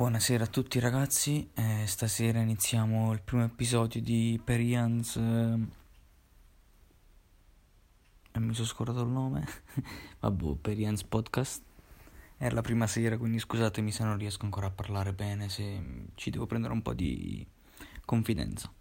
Buonasera a tutti ragazzi, eh, stasera iniziamo il primo episodio di Perians ehm, eh, mi sono scordato il nome, vabbè Perians Podcast, è la prima sera quindi scusatemi se non riesco ancora a parlare bene, se ci devo prendere un po' di confidenza.